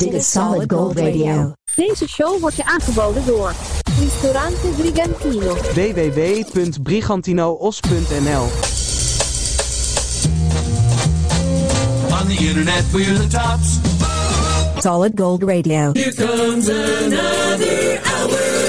Dit is Solid Gold Radio. Deze show wordt je aangeboden door Ristorante Brigantino. www.brigantinoos.nl On the internet, we're the tops. Solid Gold Radio. Here comes another hour.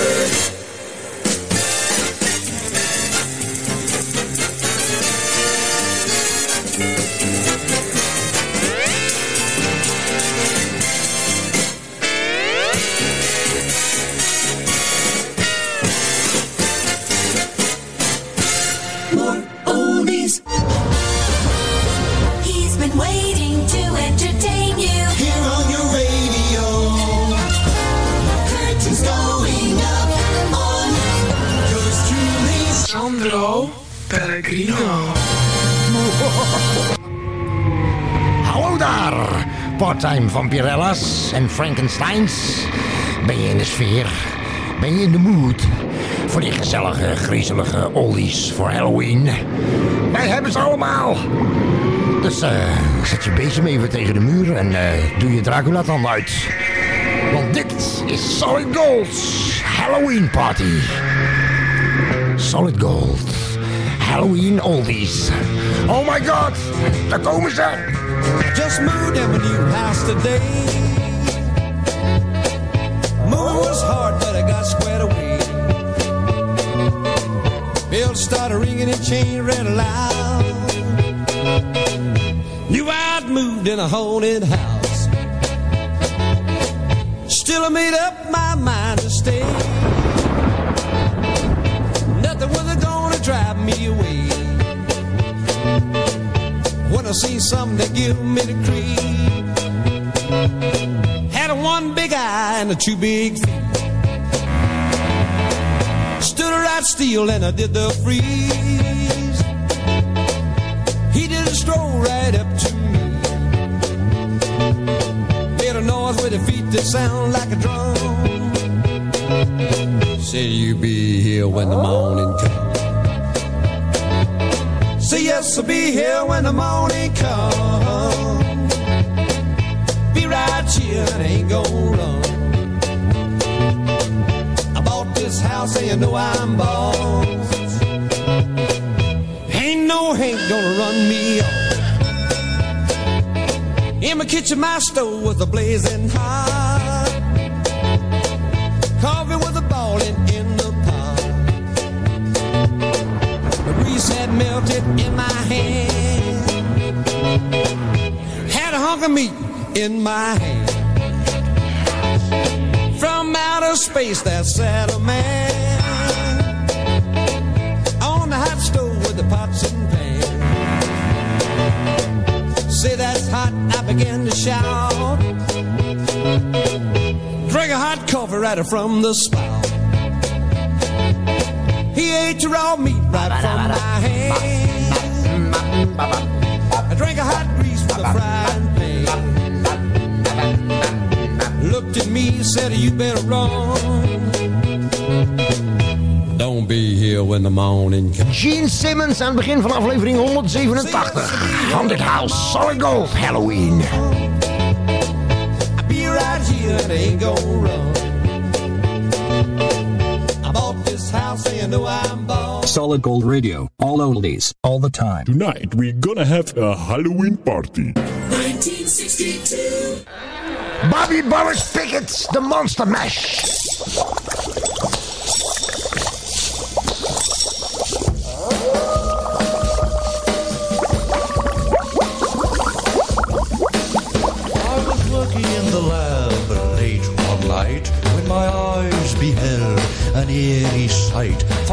Hallo daar, parttime vampirella's en Frankensteins. Ben je in de sfeer? Ben je in de mood? Voor die gezellige, griezelige oldies voor Halloween. Wij hebben ze allemaal. Dus eh, zet je bezem even tegen de muur en eh, doe je Dracula dan uit. Want dit is Solid Gold's Halloween Party. Solid Gold. Halloween oldies. Oh my god, daar komen ze. Just moved in my new house today. Moving was hard, but I got squared away. Bells started ringing and chain read aloud. Knew I'd moved in a haunted house. Still I made up my mind to stay. Nothing was gonna drive me away when I see something that give me the creep. Had a one big eye and a two big feet. Stood right still and I did the freeze. He did a stroll right up to me. Made a noise with the feet that sound like a drum. Said you be here when the morning comes. Say yes, I'll be here when the morning comes. Be right here and ain't gonna run. I bought this house and you know I'm boss. Ain't no Hank gonna run me off. In my kitchen, my stove was a blazing hot. Melted in my hand. Had a hunk of meat in my hand. From outer space, that sat man on the hot stove with the pots and pans. Say that's hot, I began to shout. Drank a hot coffee right from the spout. He ate raw meat right from my hand. I drank a hot grease from the frying pan. Looked at me, said, You better run. Don't be here when the morning comes. Gene Simmons aan het begin van aflevering 187. Haunted House, Solid Gold, Halloween. I'll be right here and I ain't gonna run. I bought this house and you know bought. Solid Gold Radio. All oldies. All the time. Tonight we're gonna have a Halloween party. 1962. Bobby Boris Pickett, the Monster Mash. I was working in the lab late one night when my eyes beheld an eerie sight. For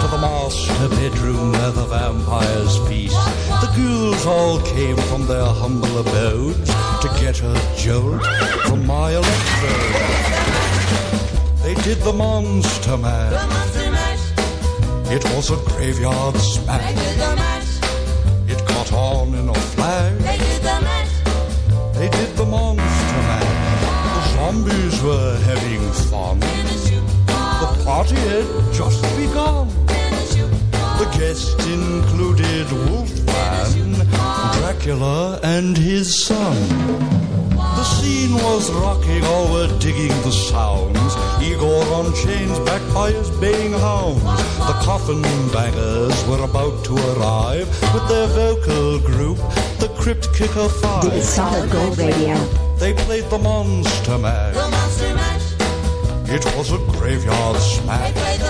to the master bedroom where the vampires feast. The ghouls all came from their humble abodes to get a jolt from my electrode. They did the monster mash. It was a graveyard smash. It caught on in a flash. They did the mash. They did the monster mash. The zombies were having fun. In a shoe. The party had just begun. Guests included Wolfman, Dracula, and his son. The scene was rocking, all were digging the sounds. Igor on chains, backed by his baying hounds. The coffin bangers were about to arrive with their vocal group, the Crypt Kicker Dit is Five. Solid Gold Radio. They played the Monster Mash. The monster mash. It was a graveyard They smash.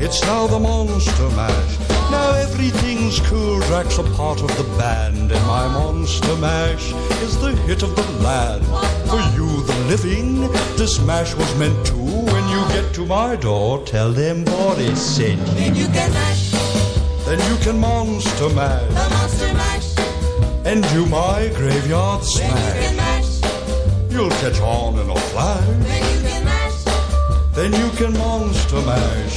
It's now the mash. It's now the Monster Mash. Now everything's cool. Drac's a part of the band, and my Monster Mash is the hit of the land. For you, the living, this mash was meant to. When you get to my door, tell them Boris sent you. Then you can mash. Then you can Monster Mash The monster mash. and do my graveyard smash. Then you can mash. You'll catch on in a flash. Then you can mash. Then you can Monster Mash.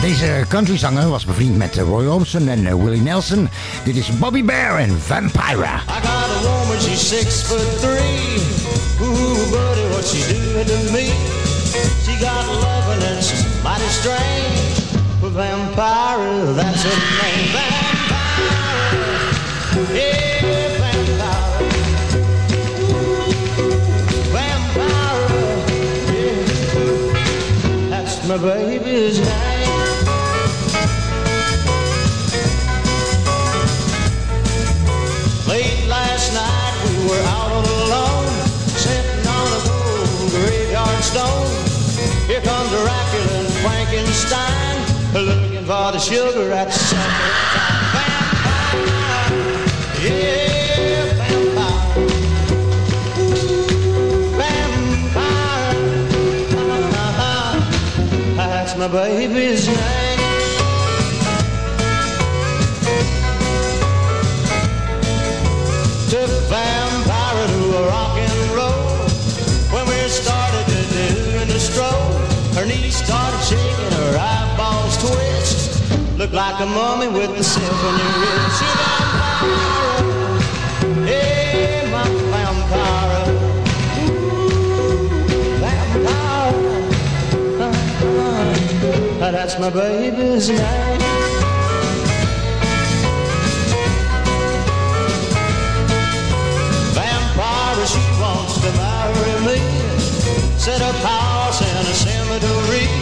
Deze countryzanger was bevriend met Roy Orbison en eh, Willie Nelson. Dit is Bobby Bare en Vampira. I got a woman, she's six foot three. Ooh, buddy, what she doing to me? She got loving and she's mighty strange. Vampire, that's her name. Vampire, yeah, vampire. Vampire, yeah. That's my baby's name. Out on a lawn, sitting on a cold graveyard stone. Here comes Dracula and Frankenstein, looking for the sugar at supper time. My baby's name. Like a mummy with the silk on your wrist. Vampire, hey, my vampire. Ooh, vampire. Ah, that's my baby's name. Vampire, she wants to marry me. Set up house in a cemetery.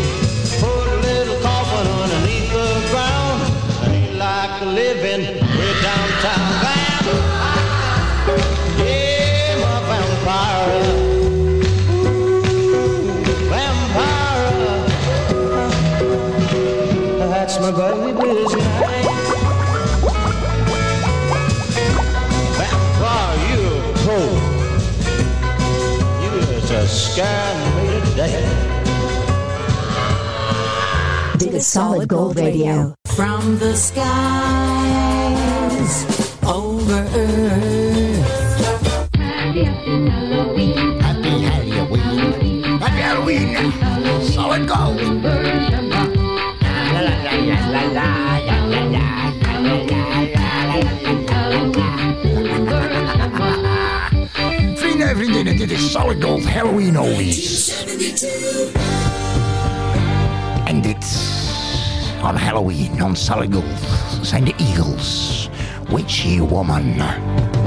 That's my baby's name. Vampire, you cold. You just scared me to death. Dit is Solid Gold Radio. From the skies over earth. Happy Halloween. Happy Halloween. Happy Halloween. Solid Gold. into the solid gold Halloween oldies. And it's on Halloween, on solid gold, zijn the Eagles. Witchy Woman.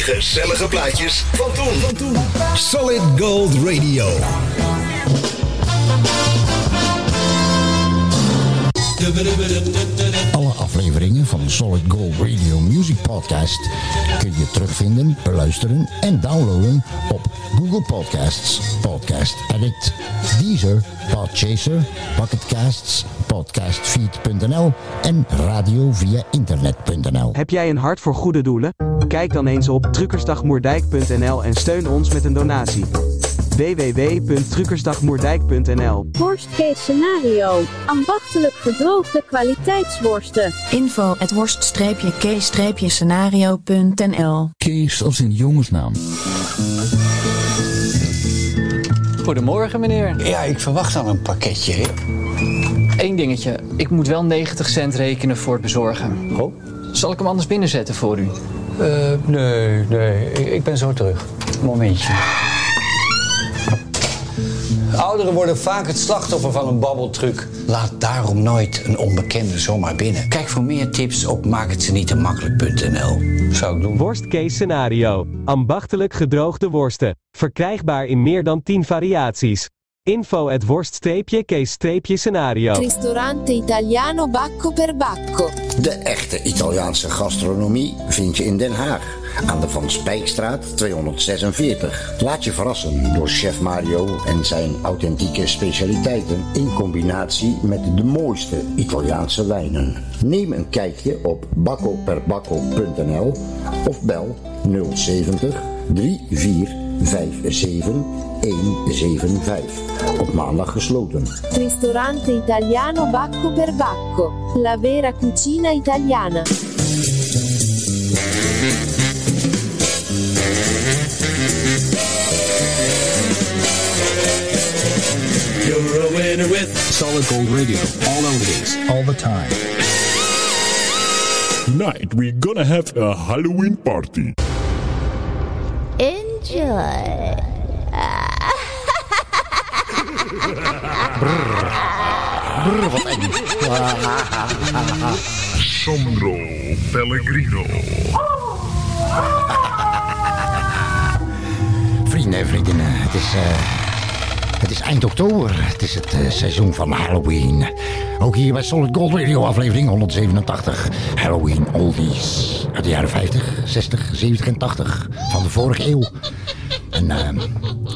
gezellige plaatjes van toen. Solid Gold Radio. Alle afleveringen van Solid Gold Radio Music Podcast kun je terugvinden, beluisteren en downloaden op Google Podcasts, Podcast Edit, Deezer, Podchaser, Pocketcasts, podcastfeed.nl en radio via internet.nl. Heb jij een hart voor goede doelen? Kijk dan eens op truckersdagmoerdijk.nl en steun ons met een donatie www.truckersdagmoerdijk.nl Worst case scenario. Ambachtelijk gedroogde kwaliteitsworsten. Info at worst-case-scenario.nl Kees als in jongensnaam. Goedemorgen, meneer. Ja, ik verwacht al een pakketje. Hè? Eén dingetje. Ik moet wel 90 cent rekenen voor het bezorgen. Oh? Zal ik hem anders binnenzetten voor u? Eh, nee, nee. Ik ben zo terug. Momentje. Ouderen worden vaak het slachtoffer van een babbeltruc. Laat daarom nooit een onbekende zomaar binnen. Kijk voor meer tips op maakhetzenietemakkelijk.nl. Zou ik doen. Worst case scenario. Ambachtelijk gedroogde worsten. Verkrijgbaar in meer dan 10 variaties. Info at worst-case-scenario. Ristorante italiano Bacco per Bacco. De echte Italiaanse gastronomie vind je in Den Haag. Aan de Van Spijkstraat 246. Laat je verrassen door chef Mario en zijn authentieke specialiteiten in combinatie met de mooiste Italiaanse wijnen. Neem een kijkje op baccoperbacco.nl of bel 070 3457 175. Op maandag gesloten. Ristorante italiano Bacco per Bacco. La vera cucina italiana. You're a winner with Solid Gold Radio. All oldies, all the time. Tonight we're gonna have a Halloween party. Enjoy. Brrr, wat eng. Sandro Pellegrino. Vrienden en vriendinnen, het is, eh, het is eind oktober. Het is het eh, seizoen van Halloween. Ook hier bij Solid Gold Radio aflevering 187. Halloween Oldies. Uit de jaren 50, 60, 70 en 80 van de vorige eeuw. En eh,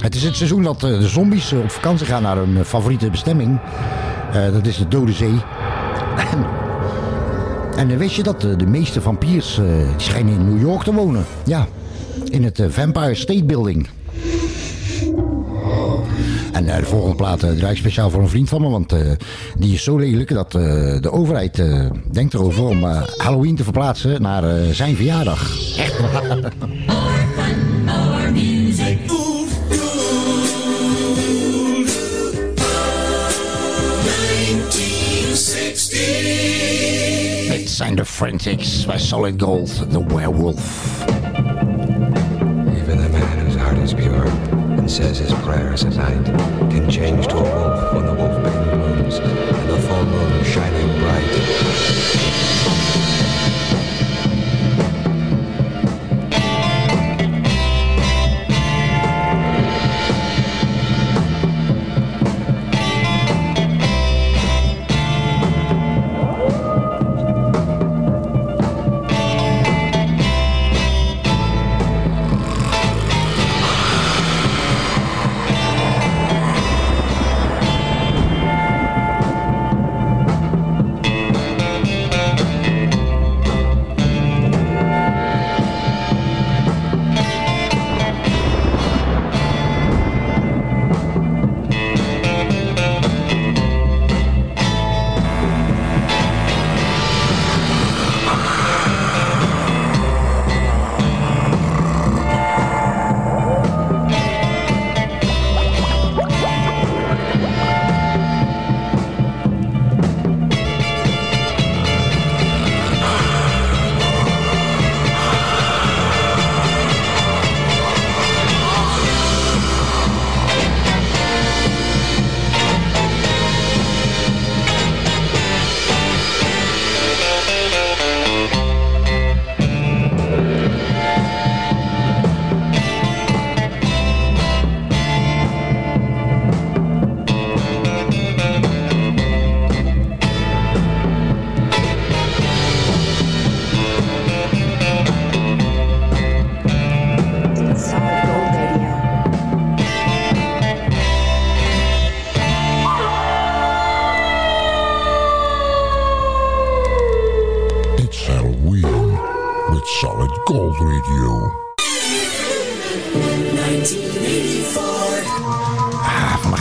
het is het seizoen dat eh, de zombies eh, op vakantie gaan naar hun eh, favoriete bestemming. Dat is de Dode Zee. En, wist je dat de meeste vampiers schijnen in New York te wonen? Ja, in het Vampire State Building. En eh, de volgende plaat eh, draai ik speciaal voor een vriend van me, want eh, die is zo lelijk dat eh, de overheid eh, denkt erover om Halloween te verplaatsen naar eh, zijn verjaardag. Echt waar. Dit zijn de Forensics bij Solid Gold, The Werewolf. Even the man whose heart is pure and says his prayers at night can change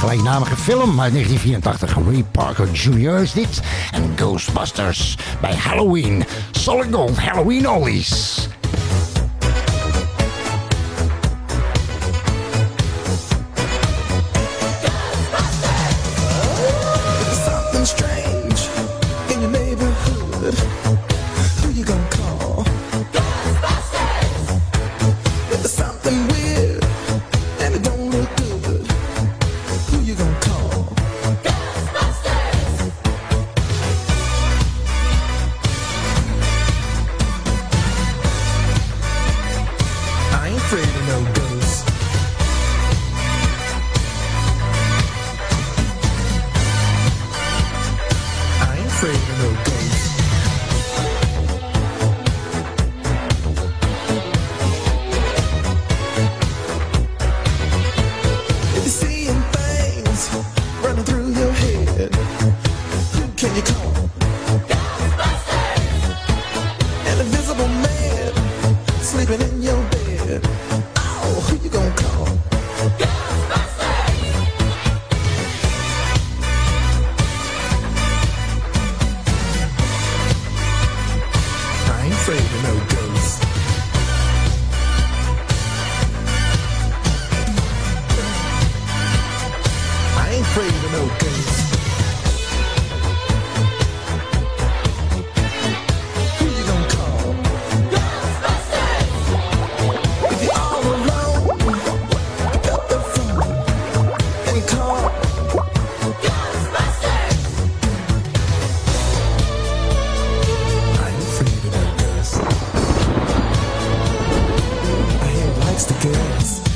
gelijknamige film uit 1984. Ray Parker Jr. is dit. En Ghostbusters bij Halloween. Solid Gold Halloween Oldies. likes to kiss.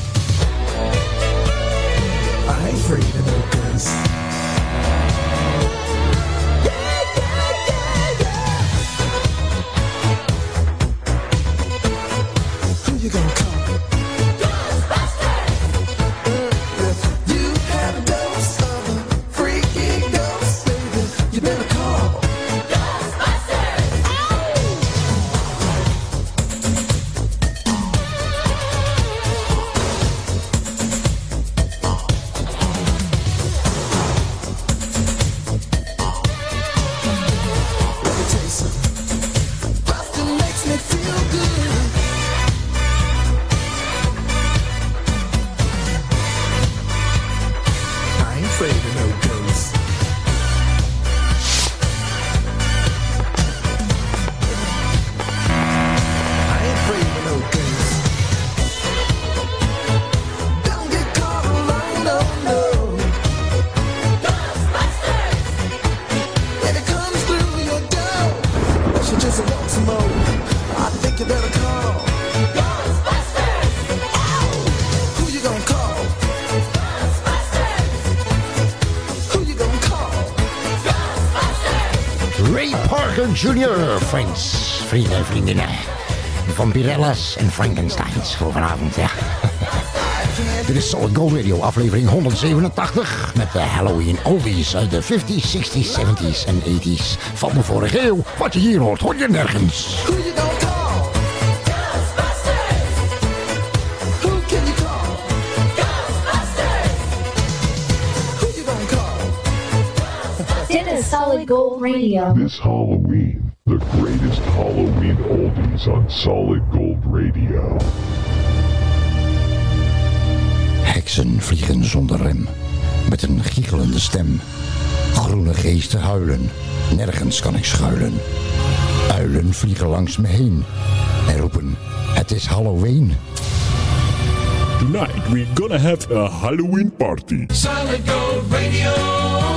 Junior, friends, vrienden, vriendinnen. Van Pirella's en Frankensteins voor vanavond, ja. Dit is Solid Gold Radio, aflevering 187. Met de Halloween oldies uit de 50s, 60s, 70s en 80s. Van de vorige eeuw. Wat je hier hoort, hoor je nergens. Solid Gold Radio. This Halloween, the greatest Halloween oldies on Solid Gold Radio. Heksen vliegen zonder rem, met een giechelende stem. Groene geesten huilen, nergens kan ik schuilen. Uilen vliegen langs me heen en roepen, het is Halloween. Tonight we're gonna have a Halloween party. Solid Gold Radio.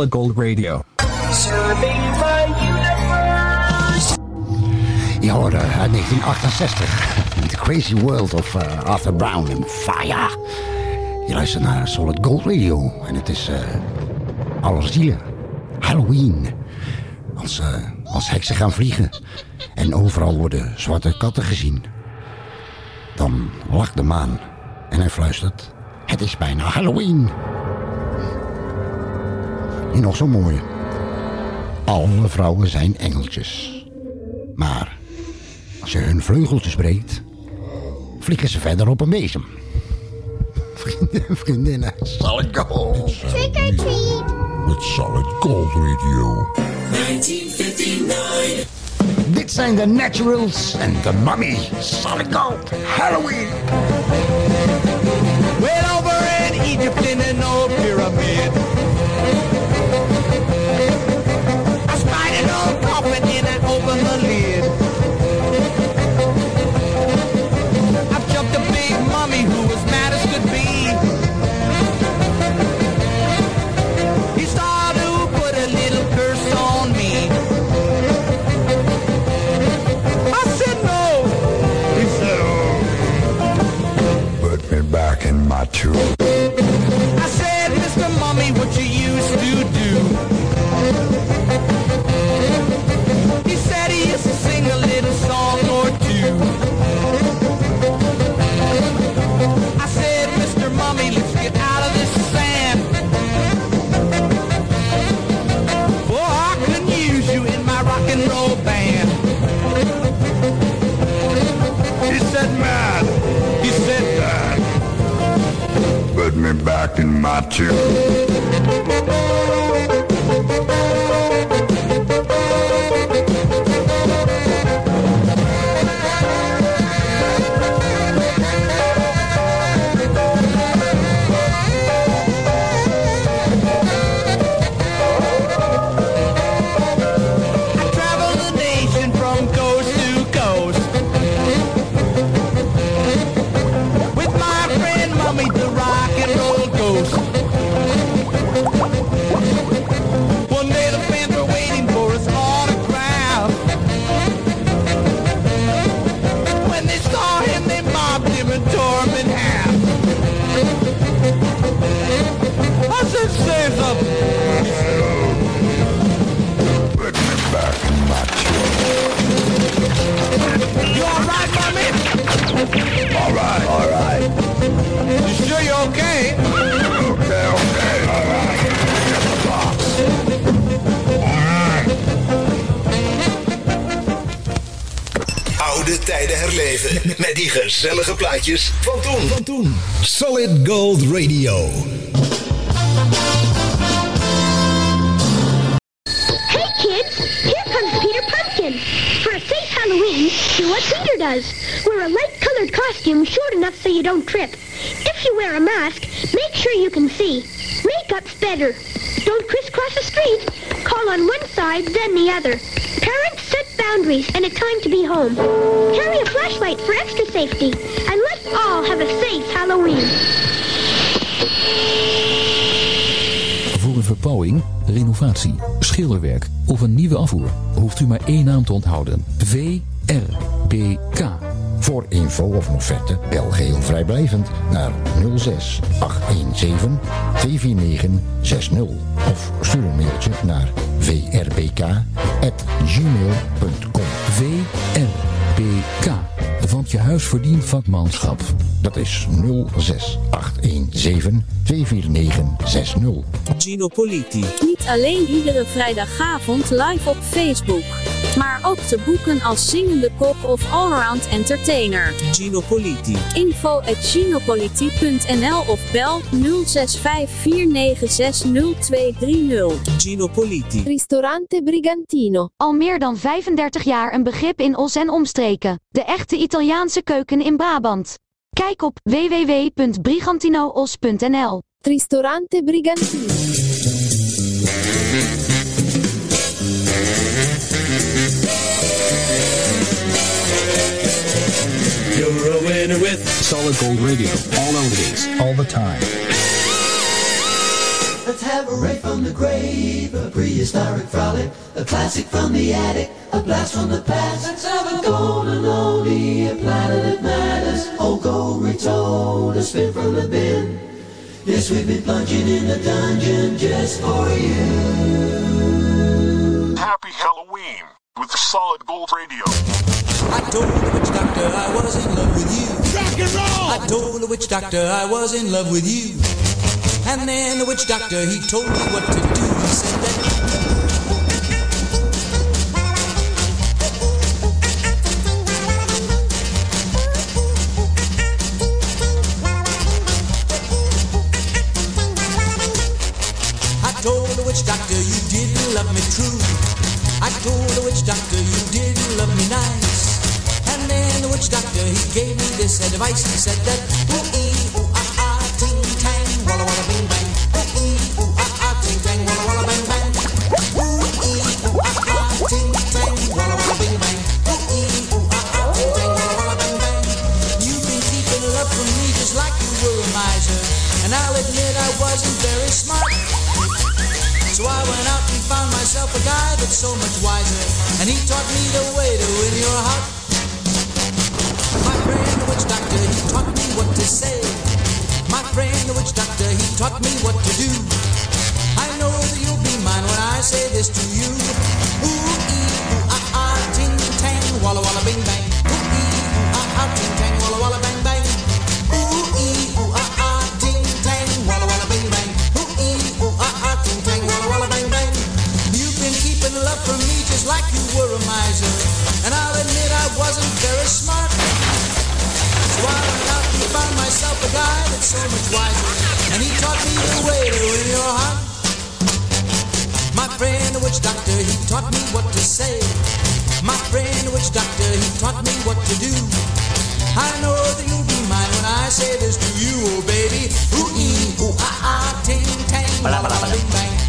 Solid Gold Radio. Je hoorde uit 1968. The Crazy World of uh, Arthur Brown and Fire. Je luistert naar Solid Gold Radio. En het is uh, alles zielen. Halloween. Als, uh, als heksen gaan vliegen. En overal worden zwarte katten gezien. Dan lacht de maan. En hij fluistert. Het is bijna Halloween. En nog zo mooi. Alle vrouwen zijn engeltjes. Maar als je hun vleugeltjes breekt, vliegen ze verder op een bezem. Vrienden en vriendinnen, Solid Gold. Trick or treat. Met Solid Gold Radio. 1959. Dit zijn de Naturals en de Mummy. Solid Gold. Halloween. Well, over in Egypt in an old back in my tomb. Die gezellige plaatjes van toen. Van toen. Solid Gold Radio. Hey kids, here comes Peter Pumpkin. For a safe Halloween, do what Peter does. Wear a light-colored costume short enough so you don't trip. If you wear a mask, make sure you can see. Makeup's better. Don't crisscross the street. Call on one side, then the other. Parents set boundaries and a time to be home. Carry a flashlight for extra safety. And let's all have a safe Halloween. Voor een verbouwing, renovatie, schilderwerk of een nieuwe afvoer hoeft u maar één naam te onthouden. VRBK. Voor info of een offerte bel geheel vrijblijvend naar 06 817 249 60 of stuur een mailtje naar vrbk@gmail.com. VRBK. Want je huis verdient vakmanschap. Dat is 06 817 249 60. Gino Politi. Niet alleen iedere vrijdagavond live op Facebook, maar ook te boeken als zingende kok of allround entertainer. Gino Politi. Info at ginopoliti.nl of bel 0654960230. Gino Politi. Ristorante Brigantino. Al meer dan 35 jaar een begrip in Os en omstreken. De echte Italiaanse keuken in Brabant. Kijk op www.brigantinoos.nl. Ristorante Brigantino. You're a winner with Solid Gold Radio. All oldies, all the time. Let's have a ray from the grave, a prehistoric frolic, a classic from the attic, a blast from the past. Let's have a golden oldie, a planet that matters. Old gold retold, a spin from the bin. Yes, we've been plunging in the dungeon just for you. Happy Halloween with Solid Gold Radio. I told the witch doctor I was in love with you. Rock and roll! I told the witch doctor I was in love with you. And then the witch doctor, he told me what to do. He said that I told the witch doctor you didn't love me true. I told the witch doctor you didn't love me nice. And then the witch doctor he gave me this advice. He said that ooh ee ooh ah ah ting tang walla walla myself a guy that's so much wiser. And he taught me the way to win your heart. My friend, the witch doctor, he taught me what to say. My friend, the witch doctor, he taught me what to do. I know that you'll be mine when I say this to you. Ooh, ee, ooh, ah, ah, ting, tang, walla, walla, bing, bang. A guy that's so much wiser. And he taught me the way to win your heart. My friend, the witch doctor, he taught me what to say. My friend, the witch doctor, he taught me what to do. I know that you'll be mine when I say this to you, oh baby. Ooh ee, ooh ah ah, ting tang, bing bang.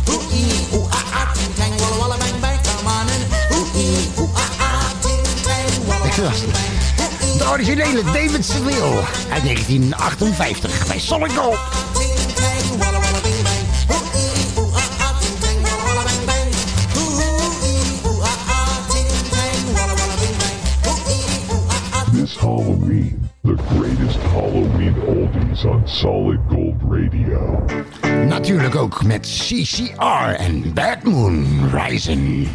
De originele David Seville uit 1958 bij Solid Gold. This Halloween, the greatest Halloween oldies on Solid Gold Radio. Natuurlijk ook met CCR en Bad Moon Rising.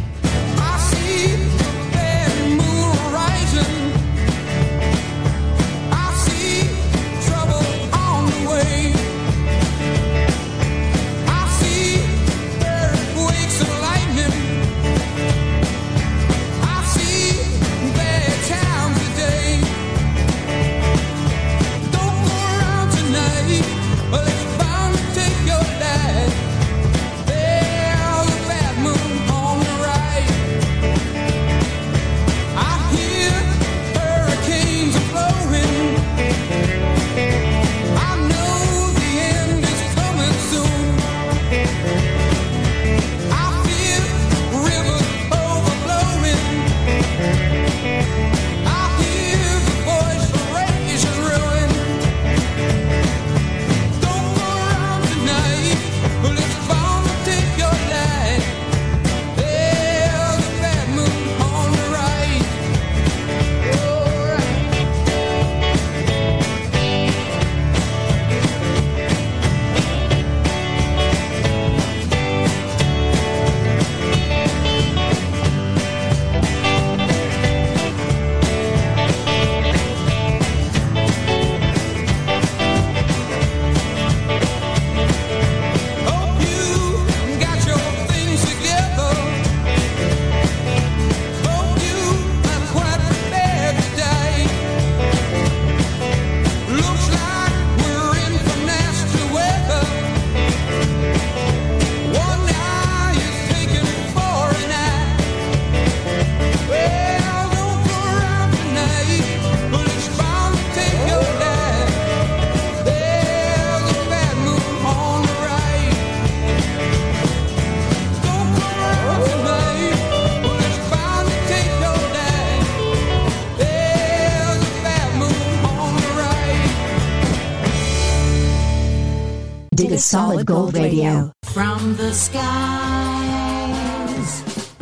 Solid Gold Radio. From the skies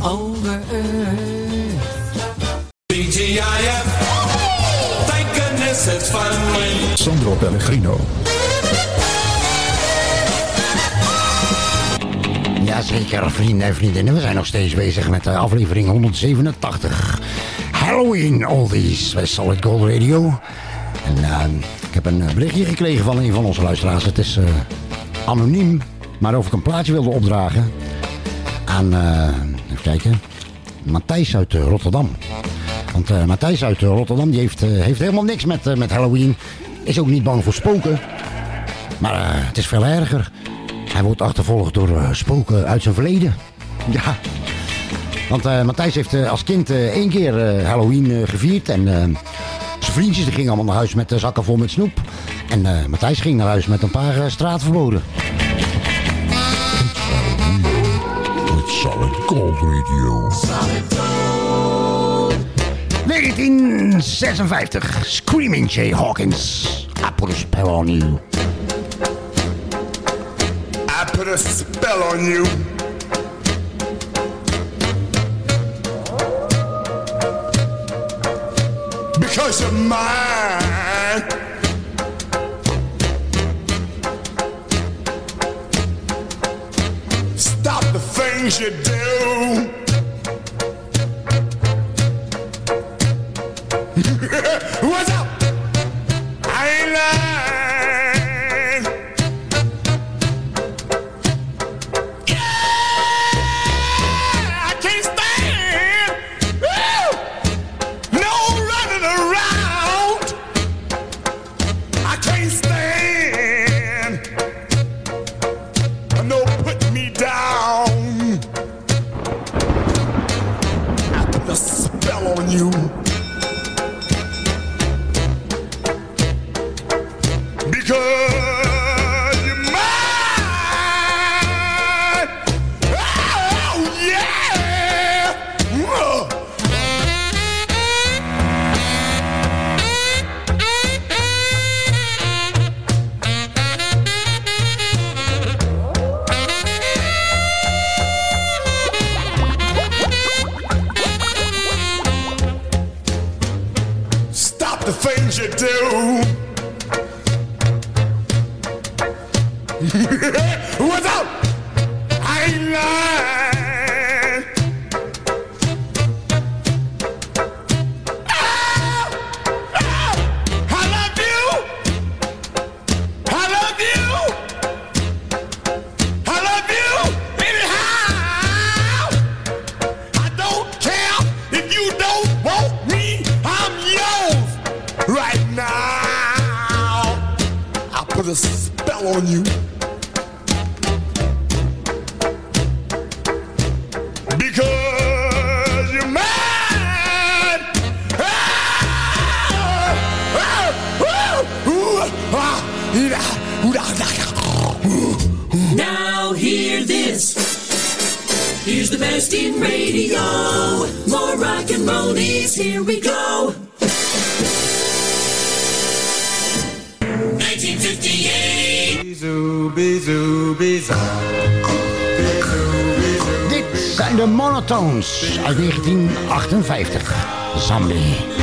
over earth. TGIF. Thank goodness it's fun when. Sandro Pellegrino. Jazeker, vrienden en vriendinnen. We zijn nog steeds bezig met de aflevering 187. Halloween Oldies bij Solid Gold Radio. En eh, ik heb een eh, berichtje gekregen van een van onze luisteraars. Het is eh, anoniem, maar of ik een plaatje wilde opdragen aan, eh, even kijken, Matthijs uit eh, Rotterdam. Want eh, Matthijs uit Rotterdam die heeft, heeft helemaal niks met, met Halloween. Is ook niet bang voor spoken. Maar het is veel erger. Hij wordt achtervolgd door spoken uit zijn verleden. Ja. Want Matthijs heeft als kind één keer Halloween gevierd. En zijn vriendjes die gingen allemaal naar huis met zakken vol met snoep. En eh, Matthijs ging naar huis met een paar eh, straatverboden. Solid Gold Radio. 1956. Screaming Jay Hawkins. I put a spell on you. I put a spell on you. Because you're mine. You do. What's the things you do. Uit 1958. Zombie.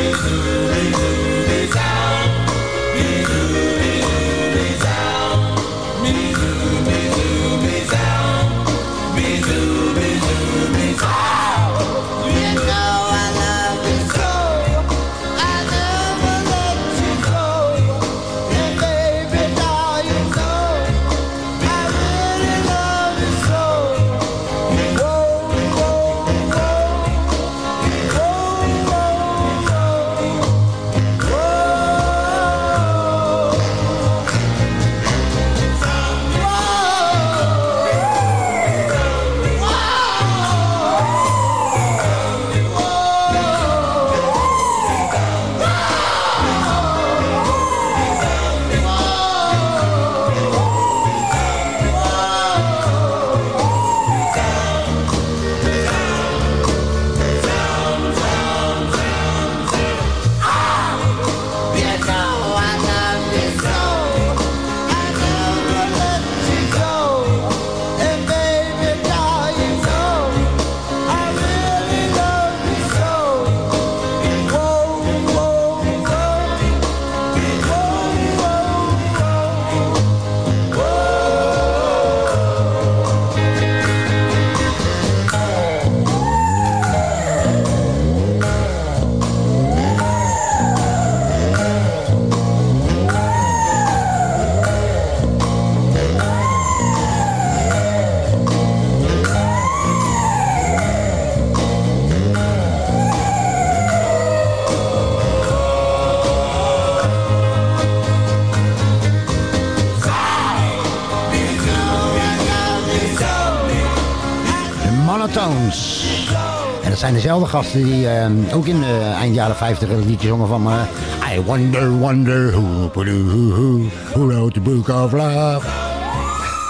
Zijn dezelfde gasten die eh, ook in de eind jaren 50 een liedje zongen van... eh, I wonder, wonder, who, who, who, who, wrote the book of love.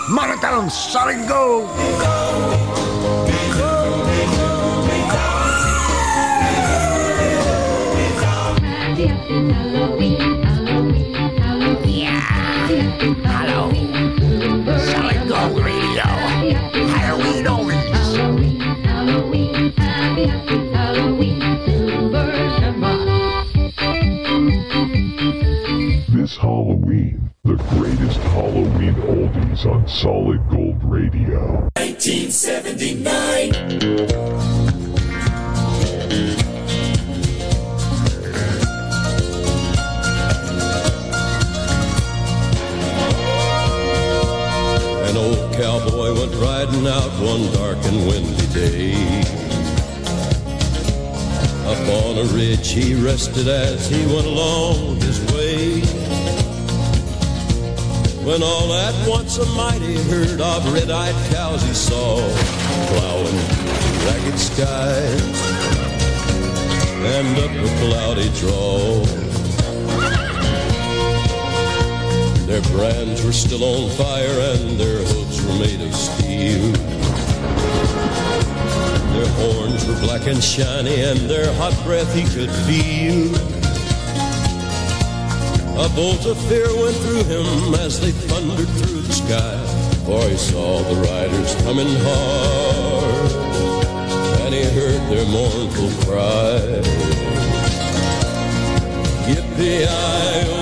Martellans, zal ik go! Hallo. Oldies on Solid Gold Radio. 1979. An old cowboy went riding out one dark and windy day. Up on a ridge he rested as he went along his way. When all at once a mighty herd of red-eyed cows he saw plowing through ragged skies and up a cloudy draw. Their brands were still on fire and their hooves were made of steel. Their horns were black and shiny and their hot breath he could feel. A bolt of fear went through him as they thundered through the sky, for he saw the riders coming hard, and he heard their mournful cry. Yippee-i-oh,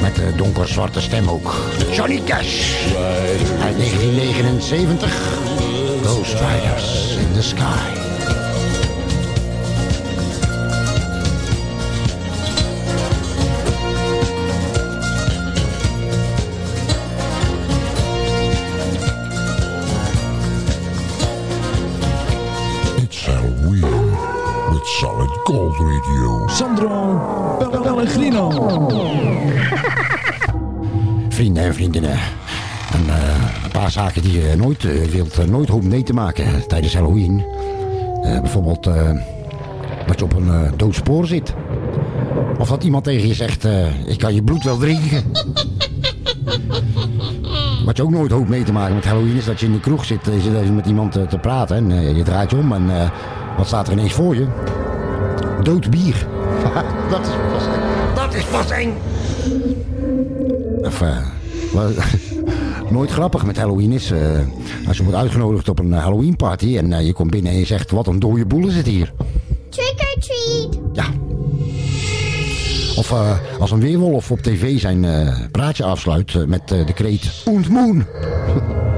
Met de donkerzwarte stem ook. Johnny Cash. Uit 1979. Ghost Riders in the Sky. It's Halloween with Solid Gold Radio. Sandro vriendinnen. En, eh, een paar zaken die je nooit eh, wilt, eh, nooit hoopt mee te maken tijdens Halloween. Eh, bijvoorbeeld eh, dat je op een eh, dood spoor zit. Of dat iemand tegen je zegt, eh, ik kan je bloed wel drinken. Wat je ook nooit hoopt mee te maken met Halloween is dat je in de kroeg zit, je zit even met iemand eh, te praten en eh, je draait je om en eh, wat staat er ineens voor je? Dood bier. dat is pas eng. Dat is pas eng. Of, eh, nooit grappig met Halloween is. eh, als je wordt uitgenodigd op een eh, Halloween party en eh, je komt binnen en je zegt, wat een dode boel is het hier. Trick or treat. Ja. Of als een weerwolf op tv zijn praatje afsluit met de kreet Und Moon.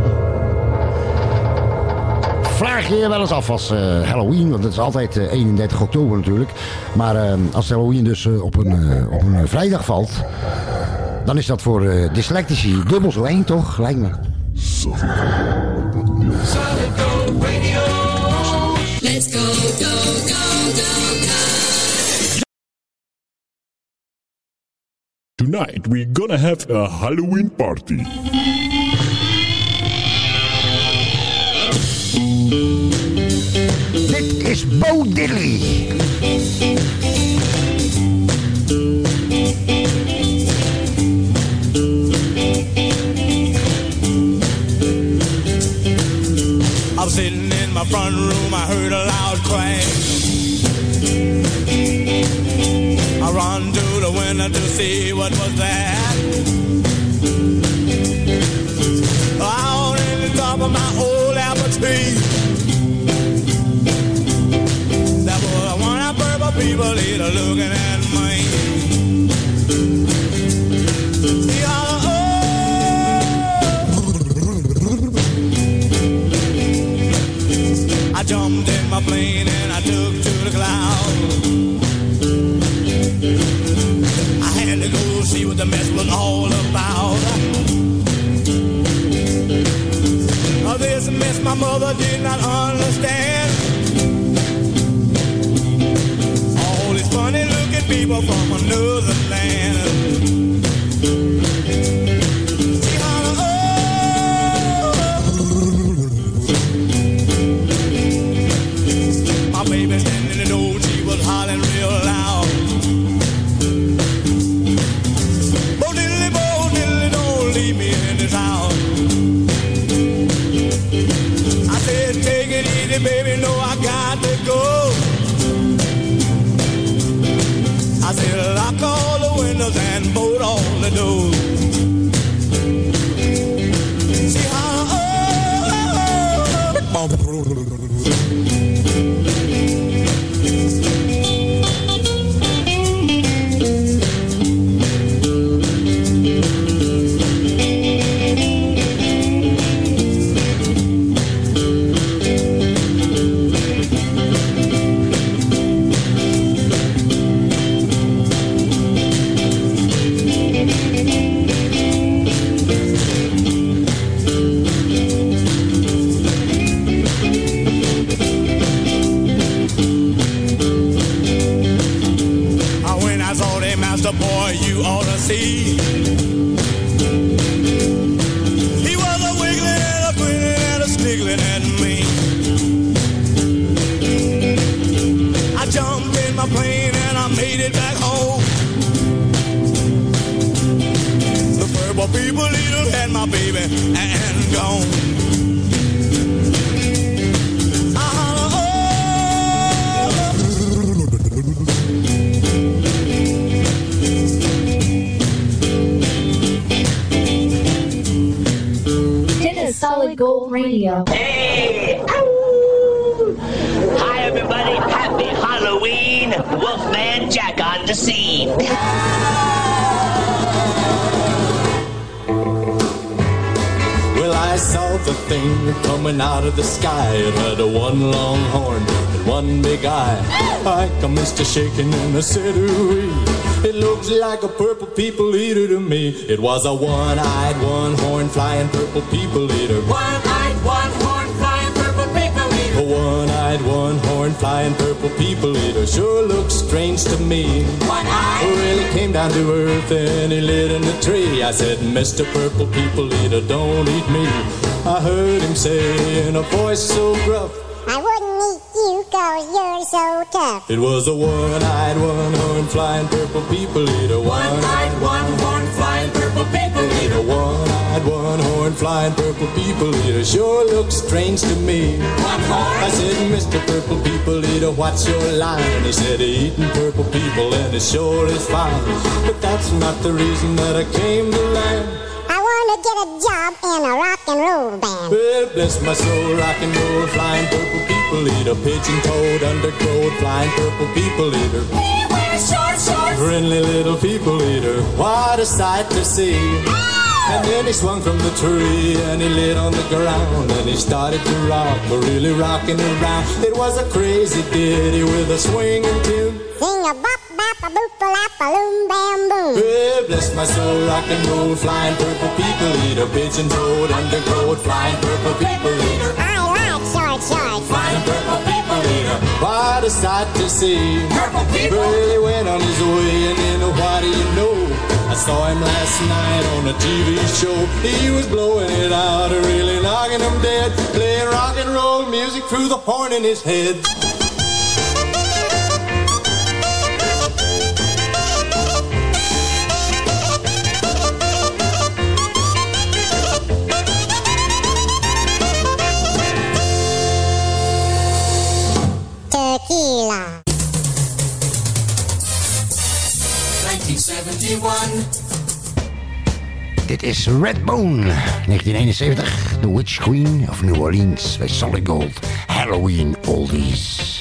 Vraag je je wel eens af als Halloween, want het is altijd eh, 31 oktober natuurlijk. Maar eh, als Halloween dus op een, op een vrijdag valt, dan is dat voor eh, dyslectici dubbel zo eng toch? Lijkt me. Let's go, go, go, go, go. Tonight we're gonna have a Halloween party. Dit is Bo Diddley. Front room, I heard a loud crash. I run to the window to see what was that. Out in the top of my old apple tree. That was one of purple people eater looking at me. Jumped in my plane and I took to the clouds. I had to go see what the mess was all about. Oh, this mess my mother did not understand. All these funny looking people from another land. Radio. Hey! Ow! Hi, everybody. Happy Halloween. Wolfman Jack on the scene. Well, I saw the thing coming out of the sky. It had a one long horn and one big eye. I commenced to shaking and I said, ooh It looks like a purple people eater to me. It was a one-eyed, one-horn flying purple people eater. One-eyed, one-eyed, one-horn flying purple people eater sure looks strange to me. One-eyed? Well, he came down to earth and he lit in the tree. I said, Mr. Purple People Eater, don't eat me. I heard him say in a voice so gruff, I wouldn't eat you cause you're so tough. it was a one-eyed, one-horn flying purple people eater. One-eyed, one-horn, one-eyed, one-horn flying purple people eater sure looks strange to me. One horn? I said, Mr. Purple People Eater, what's your line? He said, eating purple people and it sure is fine. But that's not the reason that I came to land. I want gonna get a job in a rock and roll band. Well, bless my soul, rock and roll, flying purple people eater, pigeon toed, undergrowth, flying purple people eater. He wears short shorts. Friendly little people eater, what a sight to see. Ah! And then he swung from the tree and he lit on the ground and he started to rock, but really rocking around. It was a crazy ditty with a swinging tune. Sing a bop bop a boop a lap a loom bam boom. Well, bless my soul, rock and roll, flying purple people eater, pigeon toed, undergrowth, flying purple people eater. I like short shorts. Flying purple people eater. What a sight to see. Purple people. He went on his way and then what do you know? I saw him last night on a TV show. He was blowing it out, really knocking him dead. Playing rock and roll music through the horn in his head. Dit is Redbone, 1971. The Witch Queen of New Orleans bij Solid Gold. Halloween Oldies.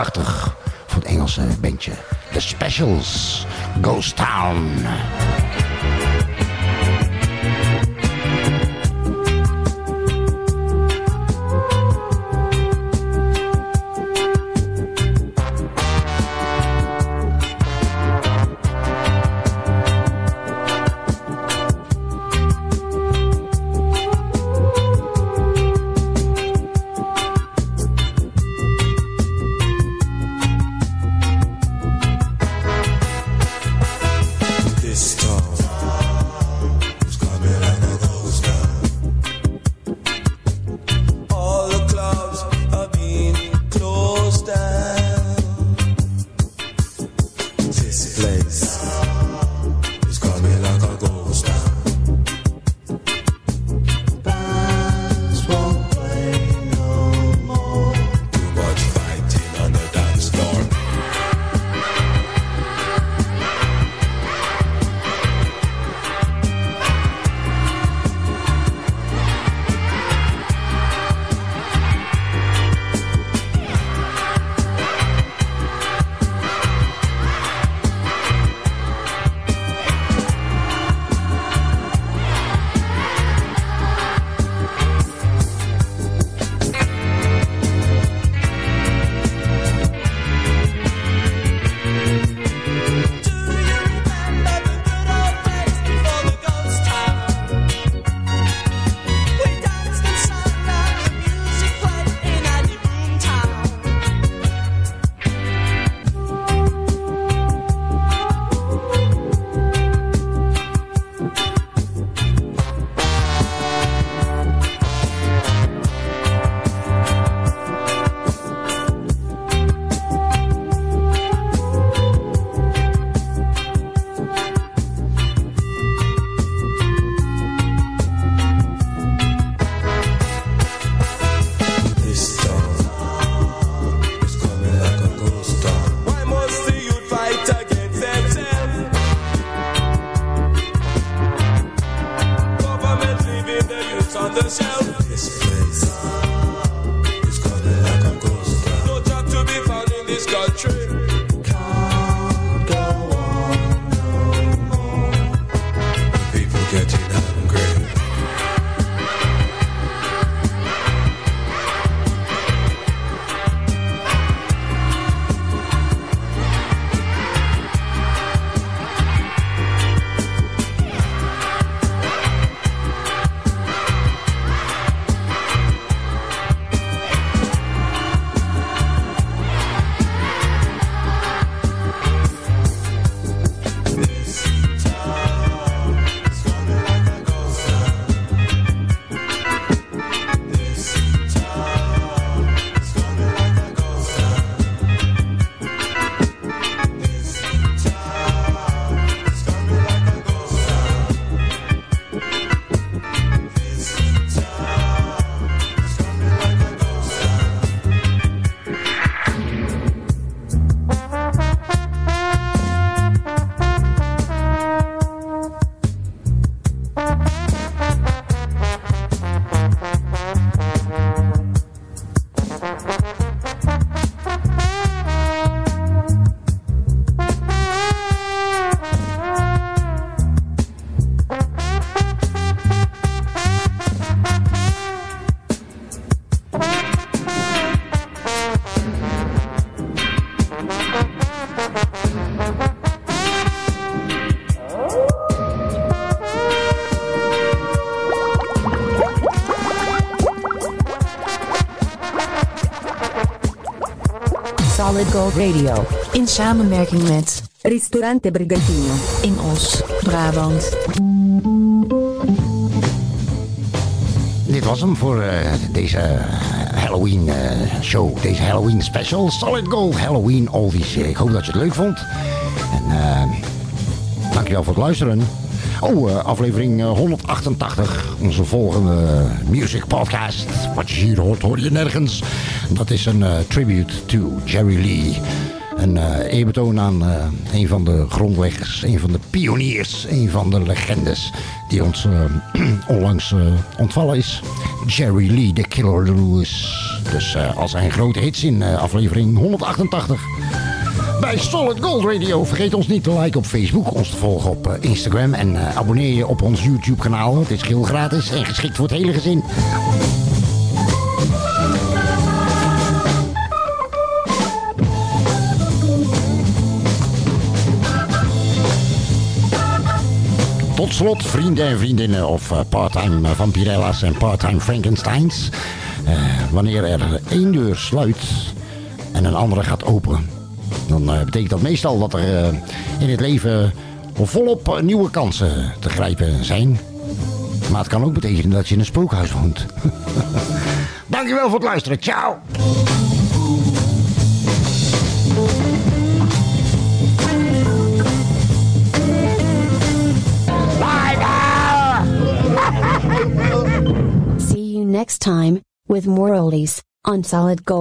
1981 van het Engelse bandje The Specials. Ghost Town. Solid Gold Radio. In samenwerking met Ristorante Brigantino in Os, Brabant. Dit was hem voor eh, deze Halloween eh, show. Deze Halloween special. Solid Gold Halloween Oldies. Ik hoop dat je het leuk vond. En eh, dankjewel voor het luisteren. Oh, eh, aflevering eh, 188. Onze volgende music podcast. Wat je hier hoort, hoor je nergens. Dat is een eh, tribute to Jerry Lee. Een eh eerbetoon aan eh, een van de grondleggers, een van de pioniers, een van de legendes die ons onlangs ontvallen is. Jerry Lee, de Killer Lewis. Dus eh, al zijn grote hits in aflevering 188. Bij Solid Gold Radio. Vergeet ons niet te liken op Facebook, ons te volgen op Instagram en abonneer je op ons YouTube kanaal. Het is heel gratis en geschikt voor het hele gezin. Tot slot, vrienden en vriendinnen of eh, part-time eh, vampirella's en part-time Frankensteins. Eh, wanneer er één deur sluit en een andere gaat open, dan betekent dat meestal dat er in het leven volop nieuwe kansen te grijpen zijn. Maar het kan ook betekenen dat je in een spookhuis woont. Dankjewel voor het luisteren. Ciao! Next time with more oldies on Solid Gold.